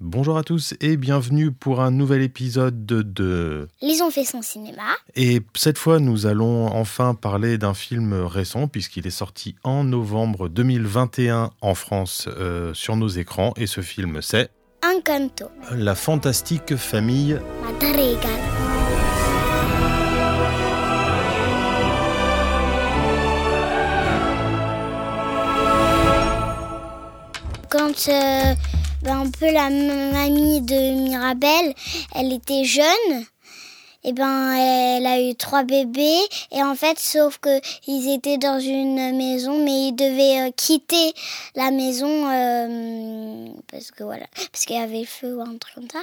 Bonjour à tous et bienvenue pour un nouvel épisode de... Les ont fait son cinéma. Et cette fois, nous allons enfin parler d'un film récent puisqu'il est sorti en novembre 2021 en France euh, sur nos écrans. Et ce film, c'est... Encanto. La fantastique famille... Madrigal. Quand euh, ben, un peu la mamie de Mirabelle, elle était jeune, et ben elle a eu trois bébés. Et en fait sauf que ils étaient dans une maison mais ils devaient euh, quitter la maison euh, parce que voilà parce qu'il y avait le feu ou un truc comme ça.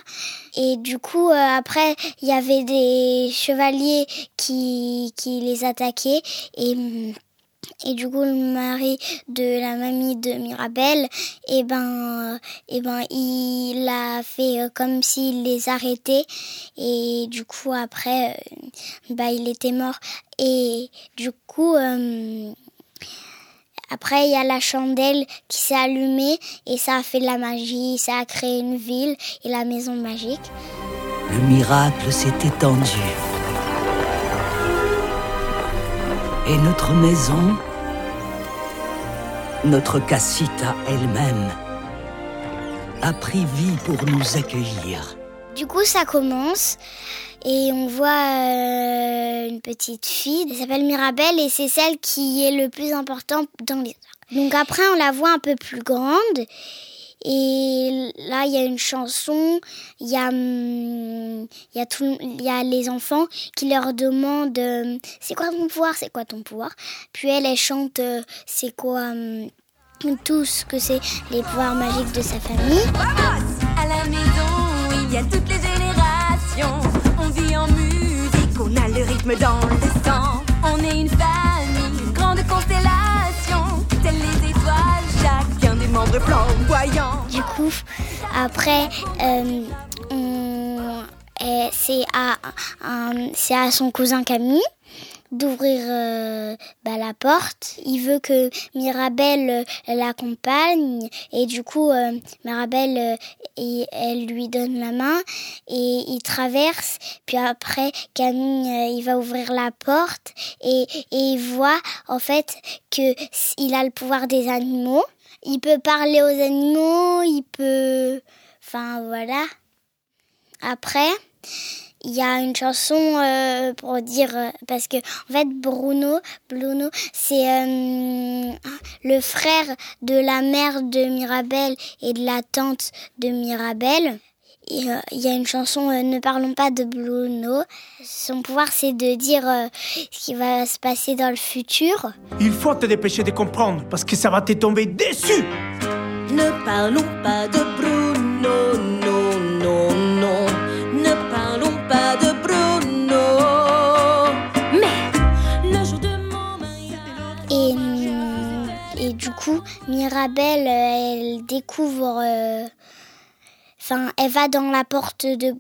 Et du coup euh, après il y avait des chevaliers qui qui les attaquaient. Et et du coup, le mari de la mamie de Mirabelle, et eh ben, eh ben, il a fait euh, comme s'il les arrêtait. Et du coup, après, euh, bah, il était mort. Et du coup, euh, après, il y a la chandelle qui s'est allumée et ça a fait de la magie, ça a créé une ville et la maison magique. Le miracle s'est étendu. Et notre maison, notre Cassita elle-même, a pris vie pour nous accueillir. Du coup, ça commence et on voit euh, une petite fille, elle s'appelle Mirabelle et c'est celle qui est le plus important dans les Donc après, on la voit un peu plus grande et là, il y a une chanson, il y a, hum, y a, y a les enfants qui leur demandent euh, c'est quoi ton pouvoir, c'est quoi ton pouvoir? Puis elle, elle chante euh, c'est quoi hum, tout ce que c'est les pouvoirs magiques de sa famille. À la maison, il y a toutes les générations. On vit en musique, on a le rythme dans le sang. On est une famille, Du coup, après, euh, c'est à son cousin Camille d'ouvrir euh, bah, la porte. Il veut que Mirabelle euh, l'accompagne et du coup Mirabelle elle lui donne la main et il traverse. Puis après Camille il va ouvrir la porte et, et il voit en fait que il a le pouvoir des animaux il peut parler aux animaux, il peut... Enfin voilà. Après, il y a une chanson euh, pour dire euh, parce que en fait Bruno Bruno c'est euh, le frère de la mère de Mirabelle et de la tante de Mirabelle il y a une chanson Ne parlons pas de Bruno. Son pouvoir, c'est de dire ce qui va se passer dans le futur. Il faut te dépêcher de comprendre parce que ça va te tomber dessus. Ne parlons pas de et, et du coup, Mirabelle, elle découvre. Enfin, elle va dans la porte de,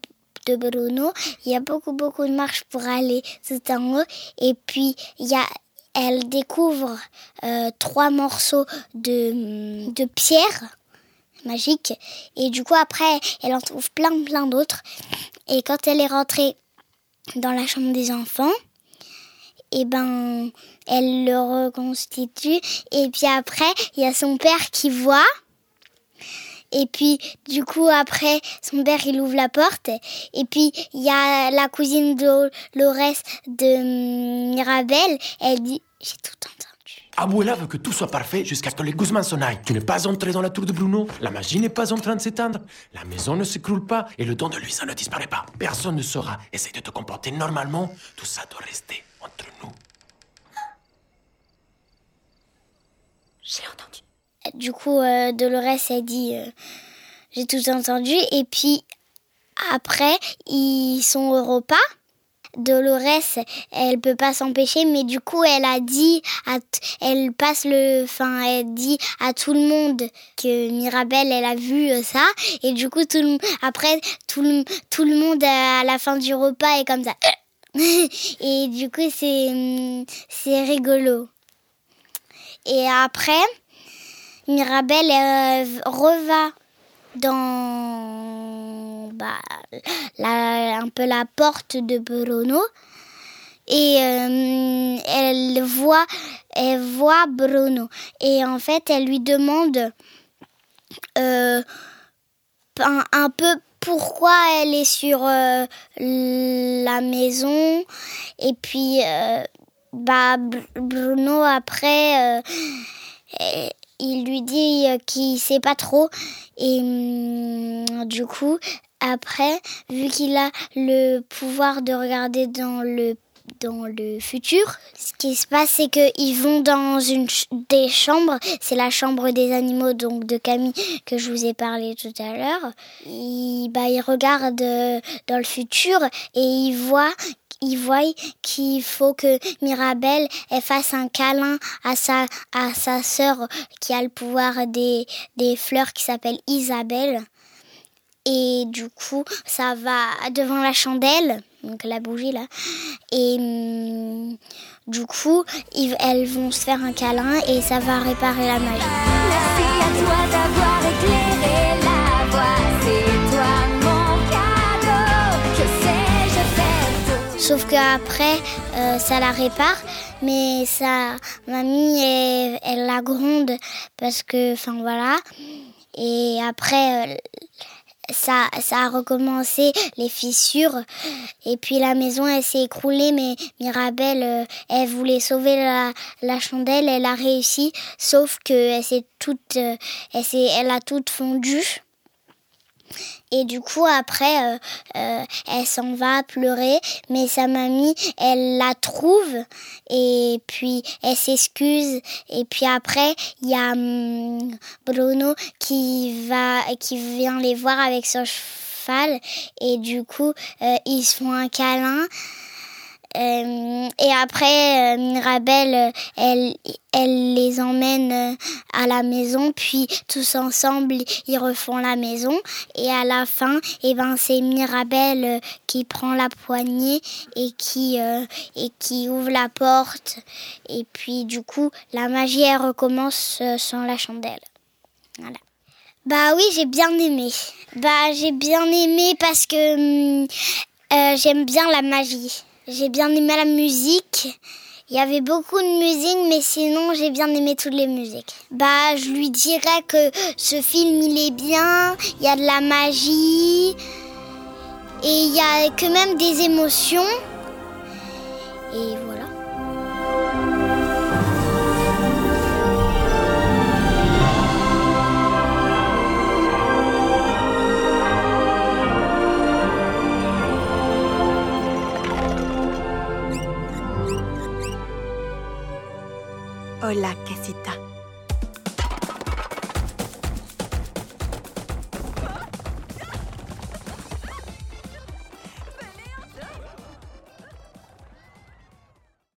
Bruno. Il y a beaucoup, beaucoup de marches pour aller tout en haut. Et puis, il elle découvre euh, trois morceaux de, de pierre magique. Et du coup, après, elle en trouve plein, plein d'autres. Et quand elle est rentrée dans la chambre des enfants, et ben, elle le reconstitue. Et puis après, il y a son père qui voit. Et puis, du coup, après, son père, il ouvre la porte. Et puis, il y a la cousine de Dolores de Mirabelle. Elle dit, j'ai tout entendu. Abuela veut que tout soit parfait jusqu'à ce que les Guzman s'en aillent. Tu n'es pas entré dans la tour de Bruno, la magie n'est pas en train de s'éteindre, la maison ne s'écroule pas et le don de Luisa ne disparaît pas. Personne ne saura. Essaye de te comporter normalement. Tout ça doit rester entre nous. J'ai entendu. Du coup, euh, Dolores a dit euh, J'ai tout entendu. Et puis après, ils sont au repas. Dolores, elle peut pas s'empêcher, mais du coup, elle a dit, à elle passe le, enfin, elle dit à tout le monde que Mirabelle, elle a vu euh, ça, et du coup, tout le, après, tout le, tout le monde à la fin du repas est comme ça. et du coup, c'est, c'est rigolo. Et après, Mirabelle euh, reva dans bah, la, un peu la porte de Bruno et euh, elle voit elle voit Bruno et en fait elle lui demande euh, un, peu pourquoi elle est sur euh, la maison. Et puis euh, bah Bruno après euh, il lui dit qu'il sait pas trop. Et hum, du coup après vu qu'il a le pouvoir de regarder dans le dans le futur. Ce qui se passe, c'est qu'ils vont dans une des chambres. C'est la chambre des animaux, donc de Camille, que je vous ai parlé tout à l'heure. Ils, bah, ils regardent euh, dans le futur et ils voient il voit qu'il faut que Mirabelle elle fasse un câlin à sa à sa sœur qui a le pouvoir des des fleurs qui s'appelle Isabelle et du coup ça va devant la chandelle donc la bougie là. Et hum, du coup, ils, elles vont se faire un câlin et ça va réparer la magie. Merci à toi d'avoir éclairé la voie, c'est toi mon cadeau. Je sais, je fais tout. Sauf qu'après, euh, ça la répare, mais sa mamie, elle, elle la gronde parce que, enfin voilà. Et après, euh, ça, ça a recommencé les fissures. Et puis la maison elle s'est écroulée mais Mirabelle euh, elle voulait sauver la, la chandelle elle a réussi sauf que elle s'est toute euh, elle elle a toute fondu et du coup après euh, euh, elle s'en va pleurer mais sa mamie elle la trouve et puis elle s'excuse. Et puis après il y a hum, Bruno qui va qui vient les voir avec son cheval. Et du coup euh, ils se font un câlin euh, et après, euh, Mirabelle, euh, elle, elle les emmène euh, à la maison, puis tous ensemble, ils refont la maison. Et à la fin, et ben, c'est Mirabelle qui prend la poignée et qui, et qui ouvre la porte. Et puis, du coup, la magie, elle recommence sans la chandelle. Voilà. Bah oui, j'ai bien aimé. Bah j'ai bien aimé parce que hum, j'aime bien la magie. J'ai bien aimé la musique. Il y avait beaucoup de musique, mais sinon j'ai bien aimé toutes les musiques. Bah, je lui dirais que ce film il est bien, il y a de la magie et il y a que même des émotions. Et voilà. Hola, casita.